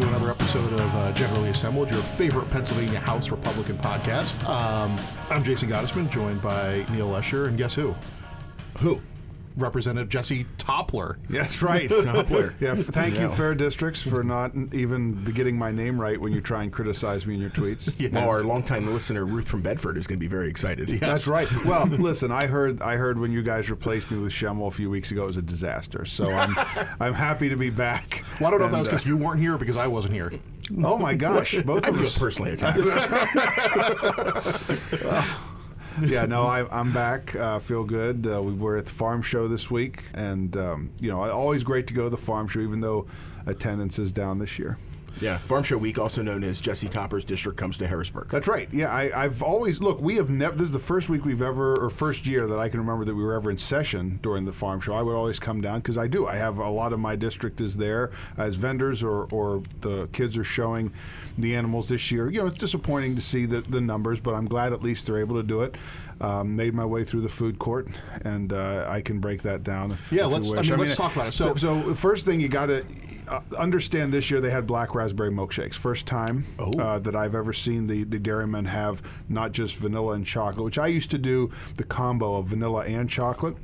to another episode of uh, Generally Assembled, your favorite Pennsylvania House Republican podcast. Um, I'm Jason Gottesman, joined by Neil Lesher, and guess who? Who? Representative Jesse Toppler. That's right. Toppler. Yeah, f- thank you, Fair Districts, for not even getting my name right when you try and criticize me in your tweets. Yeah. Well, our longtime listener Ruth from Bedford is going to be very excited. That's right. Well, listen, I heard I heard when you guys replaced me with Schemmel a few weeks ago, it was a disaster. So I'm I'm happy to be back. Well, I don't know if that was And, because you weren't here or because I wasn't here. uh, oh my gosh, both I of feel us. personally attacked. yeah, no, I, I'm back. Uh, feel good. Uh, we were at the farm show this week, and um, you know, always great to go to the farm show, even though attendance is down this year. Yeah, Farm Show Week, also known as Jesse Topper's district, comes to Harrisburg. That's right. Yeah, I, I've always look. We have never. This is the first week we've ever, or first year that I can remember that we were ever in session during the farm show. I would always come down because I do. I have a lot of my district is there as vendors, or or the kids are showing the animals this year. You know, it's disappointing to see the, the numbers, but I'm glad at least they're able to do it. Um, made my way through the food court, and uh, I can break that down. If, Yeah, if you let's- I wish. mean, let's talk about it. So- so first thing you got to uh, understand this year they had black raspberry milkshakes. First time Oh. uh, that I've ever seen the, the dairymen have not just vanilla and chocolate, which I used to do the combo of vanilla and chocolate.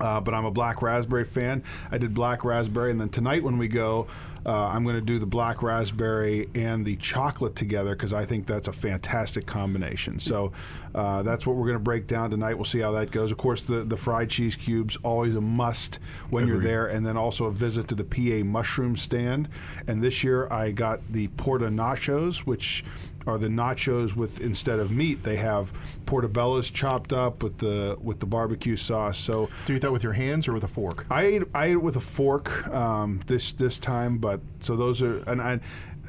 Uh, but I'm a black raspberry fan. I did black raspberry, and then tonight when we go, uh, I'm going to do the black raspberry and the chocolate together because I think that's a fantastic combination. So uh, that's what we're going to break down tonight. We'll see how that goes. Of course, the, the fried cheese cubes always a must when you're there, and then also a visit to the PA mushroom stand. And this year I got the porta nachos, which are the nachos with instead of meat they have portobellos chopped up with the with the barbecue sauce. So Do you eat that with your hands or with a fork? I ate I ate it with a fork um, this this time, but so those are and I.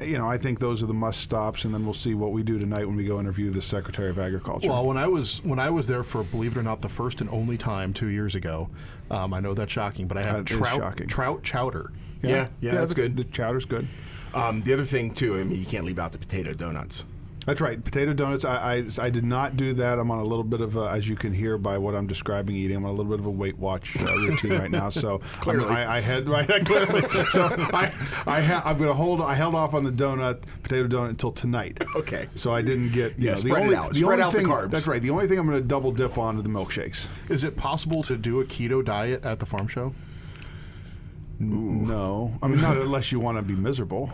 You know, I think those are the must stops, and then we'll see what we do tonight when we go interview the Secretary of Agriculture. Well, when I was when I was there for believe it or not the first and only time two years ago, um, I know that's shocking, but I had That is trout shocking. trout chowder. Yeah, yeah, that's the, good. The chowder's good. Um, the other thing, too, I mean, you can't leave out the potato donuts. That's right. Potato donuts. I, I, I did not do that. I'm on a little bit of, a, as you can hear by what I'm describing eating, I'm on a little bit of a Weight Watch uh, routine right now. So Clearly. I, I had right clearly. So I, I ha, I'm going to hold. I held off on the donut, potato donut, until tonight. Okay. So I didn't get. You Yeah, know, spread the it only, out. The Spread only out the thing, carbs. That's right. The only thing I'm going to double dip on are the milkshakes. Is it possible to do a keto diet at the farm show? No, I mean not unless you want to be miserable.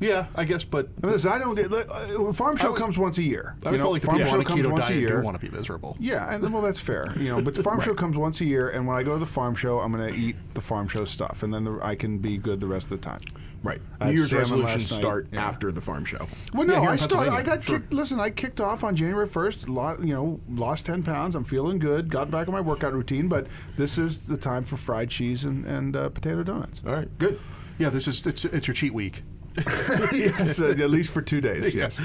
Yeah, I guess, but I mean, listen, I don't. Uh, farm show would- comes once a year. I would feel like the farm people show a comes keto once a diet year. do want to be miserable. Yeah, and well, that's fair. You know, but the farm show comes once a year, and when I go to the farm show, I'm going to eat the farm show stuff, and then the, I can be good the rest of the time. Right. I New had Year's salmon resolutions last night. start Yeah. after the farm show. Well, Yeah, no, here in I started. I Pennsylvania, got sure. kicked. Listen, I kicked off on January first. Lot, you know, lost ten pounds. I'm feeling good. Got back on my workout routine, but this is the time for fried cheese and, and uh, potato donuts. All right, good. Yeah, this is it's, it's your cheat week. yes, uh, at least for two days. Yes.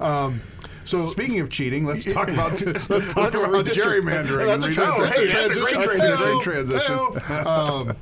Um, so Speaking of cheating, let's talk about let's talk That's about gerrymandering. That's a, tra- that's a hey, that's a transition. great Hey-o. transition. Great transition. Um,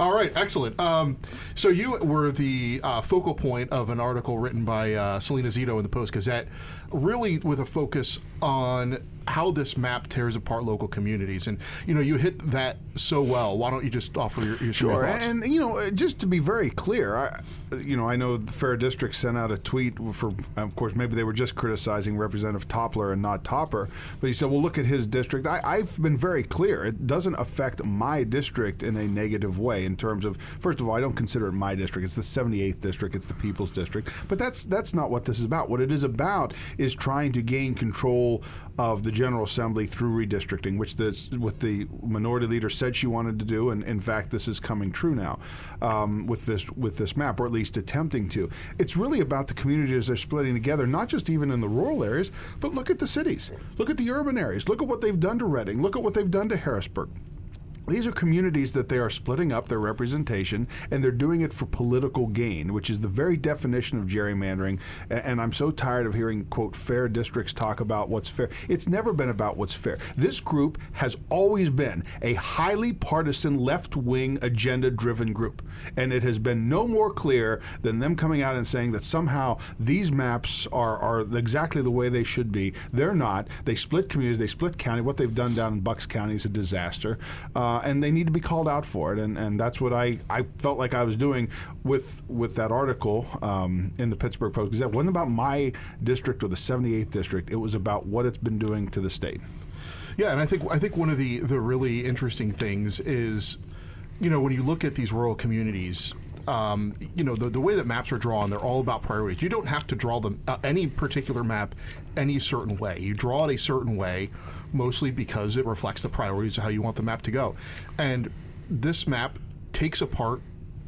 all right, excellent. Um, so you were the uh, focal point of an article written by uh, Selena Zito in the Post Gazette, really with a focus on how this map tears apart local communities. And you know, you hit that so well. Why don't you just offer your, your, some of your Sure, thoughts? and you know, uh, just to be very clear, I, you know, I know the Fair District sent out a tweet for, of course, maybe they were just criticizing Representative Toppler and not Topper, but he said, "Well, look at his district." I, I've been very clear; it doesn't affect my district in a negative way. In terms of, first of all, I don't consider it my district; it's the 78th district, it's the People's District. But that's that's not what this is about. What it is about is trying to gain control of the General Assembly through redistricting, which this what the minority leader said she wanted to do, and in fact, this is coming true now um, with this with this map, or at least attempting to. It's really about the communities they're splitting together, not just even in the rural areas, but look at the cities, look at the urban areas, look at what they've done to Reading, look at what they've done to Harrisburg. These are communities that they are splitting up their representation, and they're doing it for political gain, which is the very definition of gerrymandering. And I'm so tired of hearing, quote, fair districts talk about what's fair. It's never been about what's fair. This group has always been a highly partisan, left wing, agenda driven group. And it has been no more clear than them coming out and saying that somehow these maps are, are exactly the way they should be. They're not. They split communities, they split county. What they've done down in Bucks County is a disaster. Um, uh, and they need to be called out for it. And, and that's what I, I felt like I was doing with with that article um, in the Pittsburgh Post Gazette. It wasn't about my district or the 78th district. It was about what it's been doing to the state. Yeah, and I think I think one of the the really interesting things is, you know, when you look at these rural communities. Um, you know the, the way that maps are drawn they're all about priorities. You don't have to draw them uh, any particular map any certain way. You draw it a certain way mostly because it reflects the priorities of how you want the map to go. And this map takes apart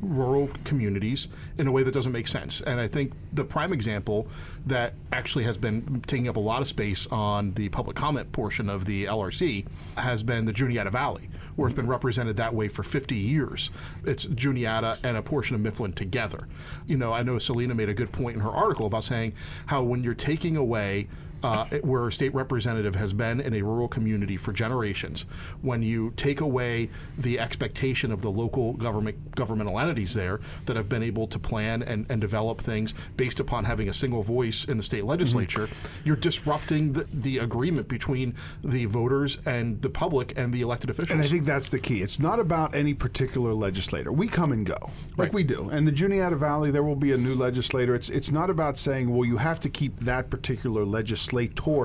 rural communities in a way that doesn't make sense. And I think the prime example that actually has been taking up a lot of space on the public comment portion of the LRC has been the Juniata Valley, where it's been represented that way for 50 years. It's Juniata and a portion of Mifflin together. You know, I know Selena made a good point in her article about saying how when you're taking away uh, where a state representative has been in a rural community for generations, when you take away the expectation of the local government governmental entities there that have been able to plan and, and develop things based upon having a single voice in the state legislature, you're disrupting the, the agreement between the voters and the public and the elected officials. And I think that's the key. It's not about any particular legislator. We come and go, like Right. we do. And the Juniata Valley, there will be a new legislator. It's it's not about saying, well, you have to keep that particular legislator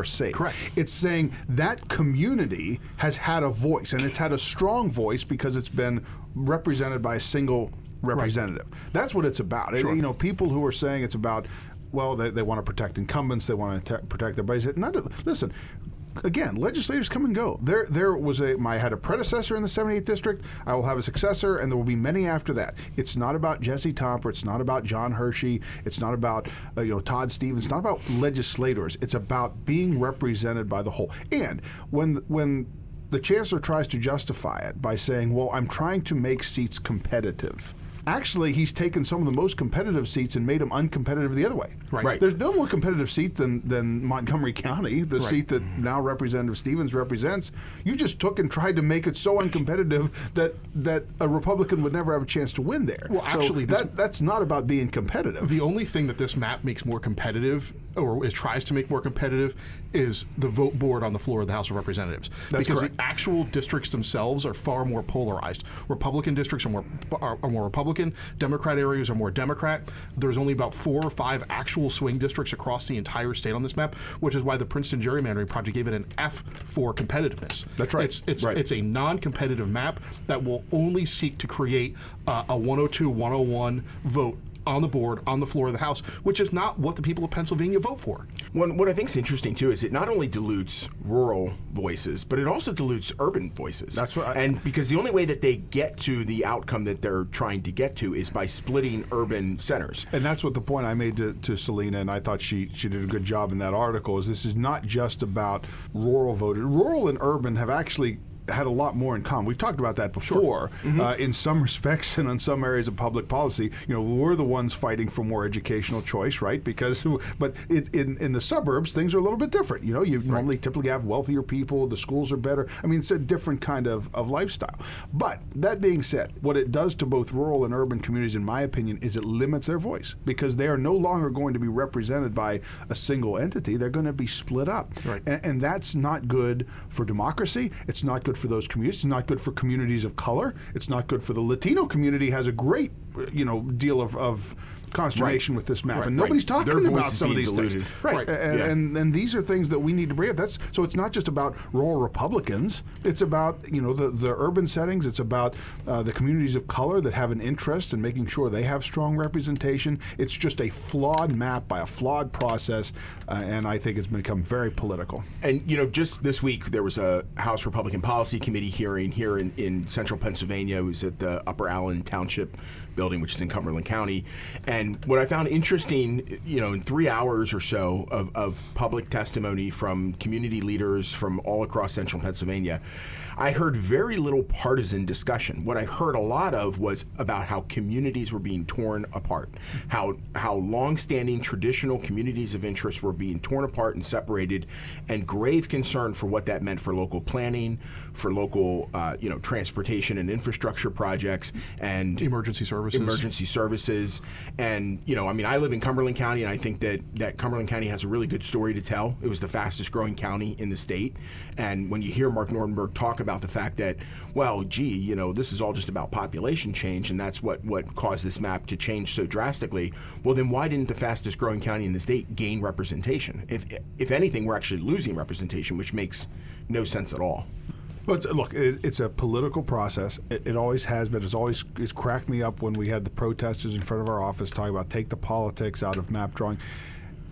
safe. Correct. It's saying that community has had a voice, and it's had a strong voice because it's been represented by a single representative. That's what it's about. It- you know, people who are saying it's about, well, they, they want to protect incumbents, they want to protect their. None of, listen, again, legislators come and go. There, there was a. I had a predecessor in the 78th district. I will have a successor, and there will be many after that. It's not about Jesse Topper. It's not about John Hershey. It's not about uh, you know Todd Stevens. It's not about legislators. It's about being represented by the whole. And when when the chancellor tries to justify it by saying, "Well, I'm trying to make seats competitive." Actually, he's taken some of the most competitive seats and made them uncompetitive the other way. Right. Right. There's no more competitive seat than, than Montgomery County, the seat that mm-hmm. now Representative Stevens represents. You just took and tried to make it so uncompetitive that that a Republican would never have a chance to win there. Well, So actually, this- that, that's not about being competitive. The only thing that this map makes more competitive, or is tries to make more competitive, is the vote board on the floor of the House of Representatives. That's because correct. the actual districts themselves are far more polarized. Republican districts are more are, are more Republican. Democrat areas are more Democrat. There's only about four or five actual swing districts across the entire state on this map, which is why the Princeton gerrymandering project gave it an F for competitiveness. That's right. It's it's Right. it's a non-competitive map that will only seek to create uh, a 102 101 vote on the board on the floor of the House, which is not what the people of Pennsylvania vote for. One, what I think is interesting too is it not only dilutes rural voices, but it also dilutes urban voices. That's what I- and because the only way that they get to the outcome that they're trying to get to is by splitting urban centers. And that's what the point I made to, to Selena, and I thought she, she did a good job in that article. Is this is not just about rural voters. Rural and urban have actually had a lot more in common. We've talked about that before. Uh, in some respects, and on some areas of public policy, you know, we're the ones fighting for more educational choice, right? Because, but it, in in the suburbs, things are a little bit different. You know, you normally typically have wealthier people. The schools are better. I mean, it's a different kind of, of lifestyle. But that being said, what it does to both rural and urban communities, in my opinion, is it limits their voice because they are no longer going to be represented by a single entity. They're going to be split up. Right. And, and that's not good for democracy. It's not good for those communities. It's not good for communities of color. It's not good for the Latino community. Has a great, you know, deal of, of consternation with this map, Right, and right. nobody's talking Their about some of these diluted. things. Right. Right. And, Yeah. and and these are things that we need to bring up. That's so it's not just about rural Republicans. It's about you know the the urban settings. It's about uh, the communities of color that have an interest in making sure they have strong representation. It's just a flawed map by a flawed process, uh, and I think it's become very political. And you know, just this week there was a House Republican Policy Committee hearing here in, in central Pennsylvania. It was at the Upper Allen Township building, which is in Cumberland County. And what I found interesting, you know, in three hours or so of, of public testimony from community leaders from all across central Pennsylvania, I heard very little partisan discussion. What I heard a lot of was about how communities were being torn apart, how how longstanding traditional communities of interest were being torn apart and separated, and grave concern for what that meant for local planning, for local uh, you know transportation and infrastructure projects, and Emergency services. emergency services, and you know, I mean, I live in Cumberland County, and I think that that Cumberland County has a really good story to tell. It was the fastest growing county in the state, and when you hear Mark Nordenberg talk about the fact that, well, gee, you know, this is all just about population change, and that's what what caused this map to change so drastically. Well, then why didn't the fastest growing county in the state gain representation? If if anything, we're actually losing representation, which makes no sense at all. But look, it, it's a political process. It, it, always has been. It's always it's cracked me up when we had the protesters in front of our office talking about take the politics out of map drawing.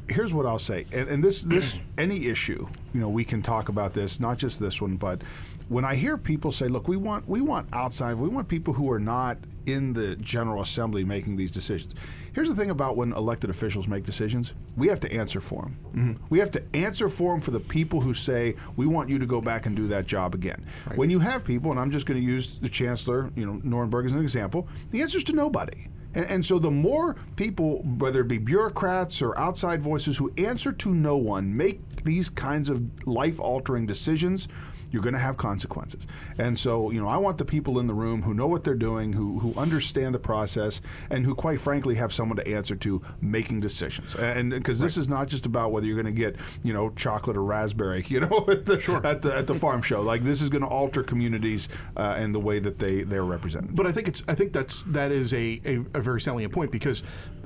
Here's what I'll say, and, and this this any issue, you know, we can talk about this, not just this one, but when I hear people say, "Look, we want we want outside, we want people who are not in the General Assembly making these decisions." Here's the thing about when elected officials make decisions: we have to answer for them. Mm-hmm. We have to answer for them for the people who say, "We want you to go back and do that job again." Right. When you have people, and I'm just going to use the Chancellor, you know, Nordenberg as an example, the answer is to nobody. And, and, so the more people, whether it be bureaucrats or outside voices who answer to no one, make these kinds of life altering decisions, you're going to have consequences. And so, you know, I want the people in the room who know what they're doing, who, who understand the process, and who, quite frankly, have someone to answer to making decisions. And because this is not just about whether you're going to get, you know, chocolate or raspberry, you know, at the, sure. at the, at the farm show. Like this is going to alter communities uh, and the way that they they're represented. But I think it's I think that's that is a, a, a very salient point because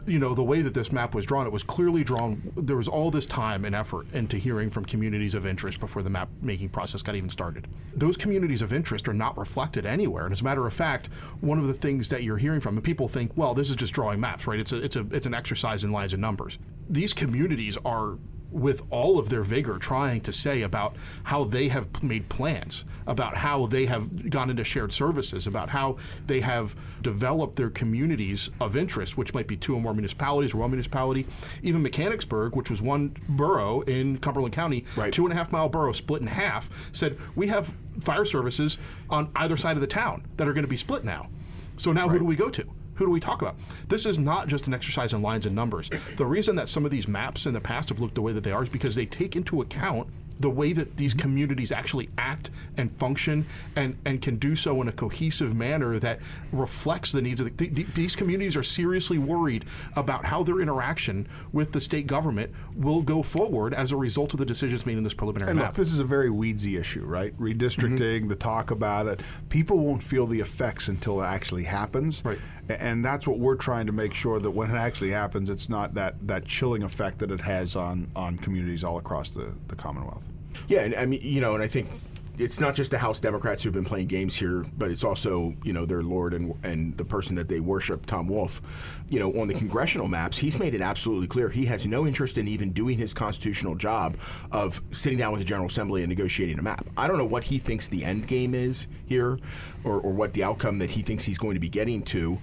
you know, the way that this map was drawn, it was clearly drawn. There was all this time and effort into hearing from communities of interest before the map making process got even started. Those communities of interest are not reflected anywhere. And as a matter of fact, one of the things that you're hearing from, and people think, well, this is just drawing maps, right? It's a, it's a, it's an exercise in lines and numbers. These communities are with all of their vigor trying to say about how they have made plans, about how they have gone into shared services, about how they have developed their communities of interest, which might be two or more municipalities or one municipality. Even Mechanicsburg, which was one borough in Cumberland County, right. two and a half mile borough split in half, said we have fire services on either side of the town that are going to be split now. So now right. who do we go to? Who do we talk about? This is not just an exercise in lines and numbers. The reason that some of these maps in the past have looked the way that they are is because they take into account the way that these communities actually act and function and, and can do so in a cohesive manner that reflects the needs of the, the, these communities are seriously worried about how their interaction with the state government will go forward as a result of the decisions made in this preliminary and map. Look, this is a very weedsy issue, right? Redistricting, mm-hmm. the talk about it. People won't feel the effects until it actually happens. Right. And that's what we're trying to make sure that when it actually happens, it's not that, that chilling effect that it has on, on communities all across the, the Commonwealth. Yeah, and I mean, you know, and I think it's not just the House Democrats who've been playing games here, but it's also you know their lord and and the person that they worship, Tom Wolf. You know, on the congressional maps, he's made it absolutely clear he has no interest in even doing his constitutional job of sitting down with the General Assembly and negotiating a map. I don't know what he thinks the end game is here, or, or what the outcome that he thinks he's going to be getting to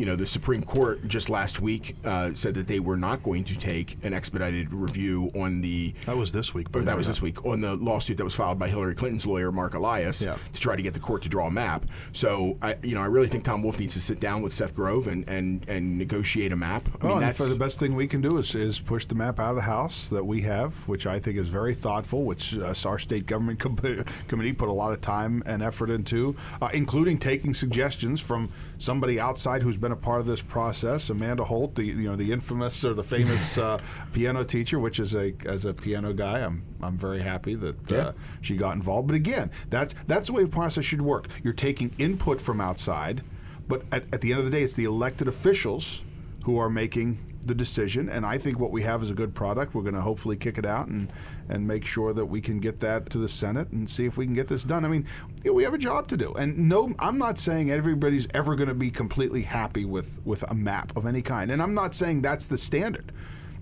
you know, the Supreme Court just last week uh, said that they were not going to take an expedited review on the. That was this week. But that was this week on the lawsuit that was filed by Hillary Clinton's lawyer Mark Elias yeah. to try to get the court to draw a map. So I, you know, I really think Tom Wolf needs to sit down with Seth Grove and and, and negotiate a map. I mean, that's for the best thing we can do is, is push the map out of the House that we have, which I think is very thoughtful, which uh, our state government committee put a lot of time and effort into, uh, including taking suggestions from somebody outside who's been a part of this process. Amanda Holt, the you know the infamous or the famous uh, piano teacher, which is a as a piano guy, I'm I'm very happy that uh, yeah. she got involved. But again, that's that's the way the process should work. You're taking input from outside, but at, at the end of the day, it's the elected officials who are making the decision, and I think what we have is a good product. We're going to hopefully kick it out and and make sure that we can get that to the Senate and see if we can get this done. I mean, we have a job to do, and no, I'm not saying everybody's ever going to be completely happy with with a map of any kind, and I'm not saying that's the standard.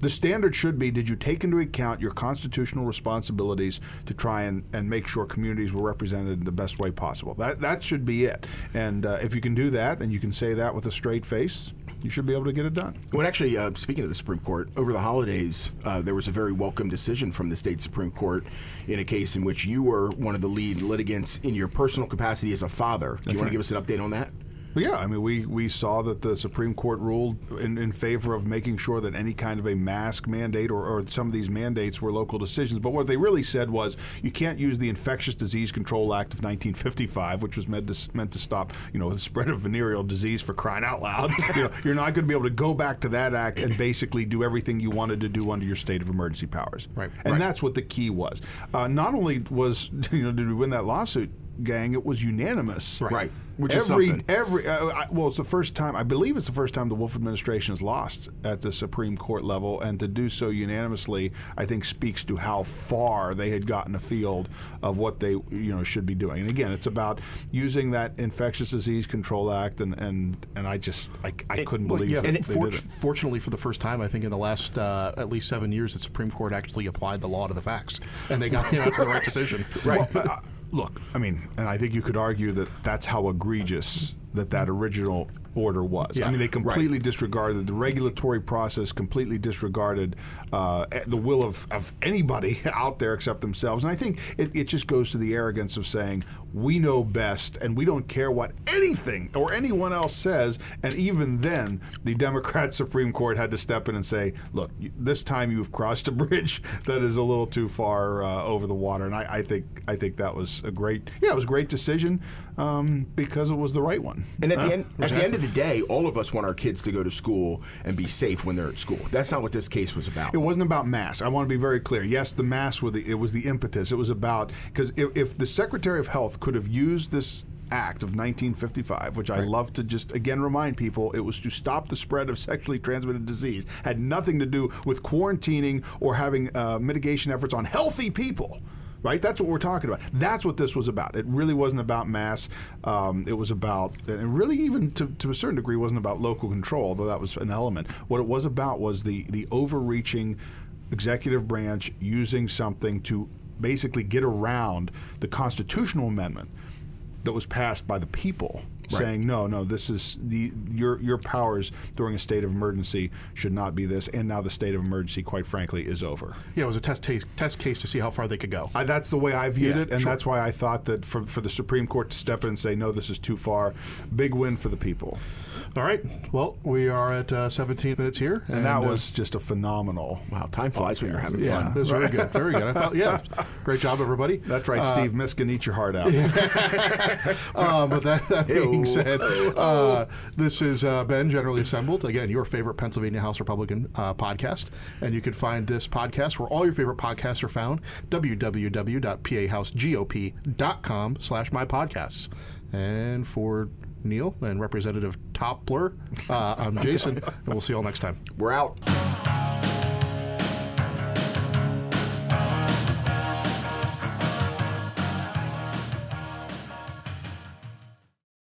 The standard should be did you take into account your constitutional responsibilities to try and, and make sure communities were represented in the best way possible? That, that should be it. And uh, if you can do that and you can say that with a straight face, you should be able to get it done. Well, actually, uh, speaking of the Supreme Court, over the holidays, uh, there was a very welcome decision from the state Supreme Court in a case in which you were one of the lead litigants in your personal capacity as a father. Do you want to give us an update on that? Yeah, I mean, we, we saw that the Supreme Court ruled in, in favor of making sure that any kind of a mask mandate or, or some of these mandates were local decisions. But what they really said was you can't use the Infectious Disease Control Act of 1955, which was meant to, meant to stop, you know, the spread of venereal disease for crying out loud. you know, you're not going to be able to go back to that act and basically do everything you wanted to do under your state of emergency powers. Right. And Right. that's what the key was. Uh, not only was, you know, did we win that lawsuit, gang, it was unanimous. Right. Which is something. every uh, I, well, it's the first time I believe it's the first time the Wolf administration has lost at the Supreme Court level, and to do so unanimously, I think speaks to how far they had gotten afield of what they you know should be doing. And again, it's about using that Infectious Disease Control Act, and and, and I just I, I couldn't Well, believe yeah, that and they for- did it. fortunately, for the first time, I think in the last uh, at least seven years, the Supreme Court actually applied the law to the facts, and they got came out to the right decision. Well, uh, look, I mean, and I think you could argue that that's how egregious that that original order was. Yeah, I mean, they completely disregarded the regulatory process, completely disregarded uh, the will of, of anybody out there except themselves. And I think it, it just goes to the arrogance of saying, we know best and we don't care what anything or anyone else says. And even then, the Democrat Supreme Court had to step in and say, look, this time you've crossed a bridge that is a little too far uh, over the water. And I, I think I think that was a great, yeah, it was a great decision um, because it was the right one. And at the end, at the end of the day, all of us want our kids to go to school and be safe when they're at school. That's not what this case was about. It wasn't about masks. I want to be very clear. Yes, the masks were the it was the impetus. It was about because if, if the Secretary of Health could have used this act of 1955, which I love to just again remind people, it was to stop the spread of sexually transmitted disease. Had nothing to do with quarantining or having uh, mitigation efforts on healthy people. Right, that's what we're talking about. That's what this was about. It really wasn't about mass. Um, it was about, and really even to, to a certain degree, wasn't about local control, though that was an element. What it was about was the the overreaching executive branch using something to basically get around the constitutional amendment that was passed by the people saying no no this is the your your powers during a state of emergency should not be this and now the state of emergency quite frankly is over Yeah, it was a test ta- test case to see how far they could go. I, that's the way I viewed Yeah, it, and sure. that's why I thought that for, for the Supreme Court to step in and say, no, this is too far, big win for the people. All right. Well, we are at uh, 17 minutes here, And, that uh, was just a phenomenal. wow, time flies when you're having yeah, fun. it was very good, very good. I felt yeah, great job, everybody. That's right, Steve Miskin, eat your heart out. Uh, but that, that being said, uh, this is uh, Ben Generally Assembled. Again, your favorite Pennsylvania House Republican uh, podcast. And you can find this podcast where all your favorite podcasts are found, www.pahousegop.com slash my podcasts. And for Neil and Representative Toppler, uh, I'm Jason, and we'll see you all next time. We're out.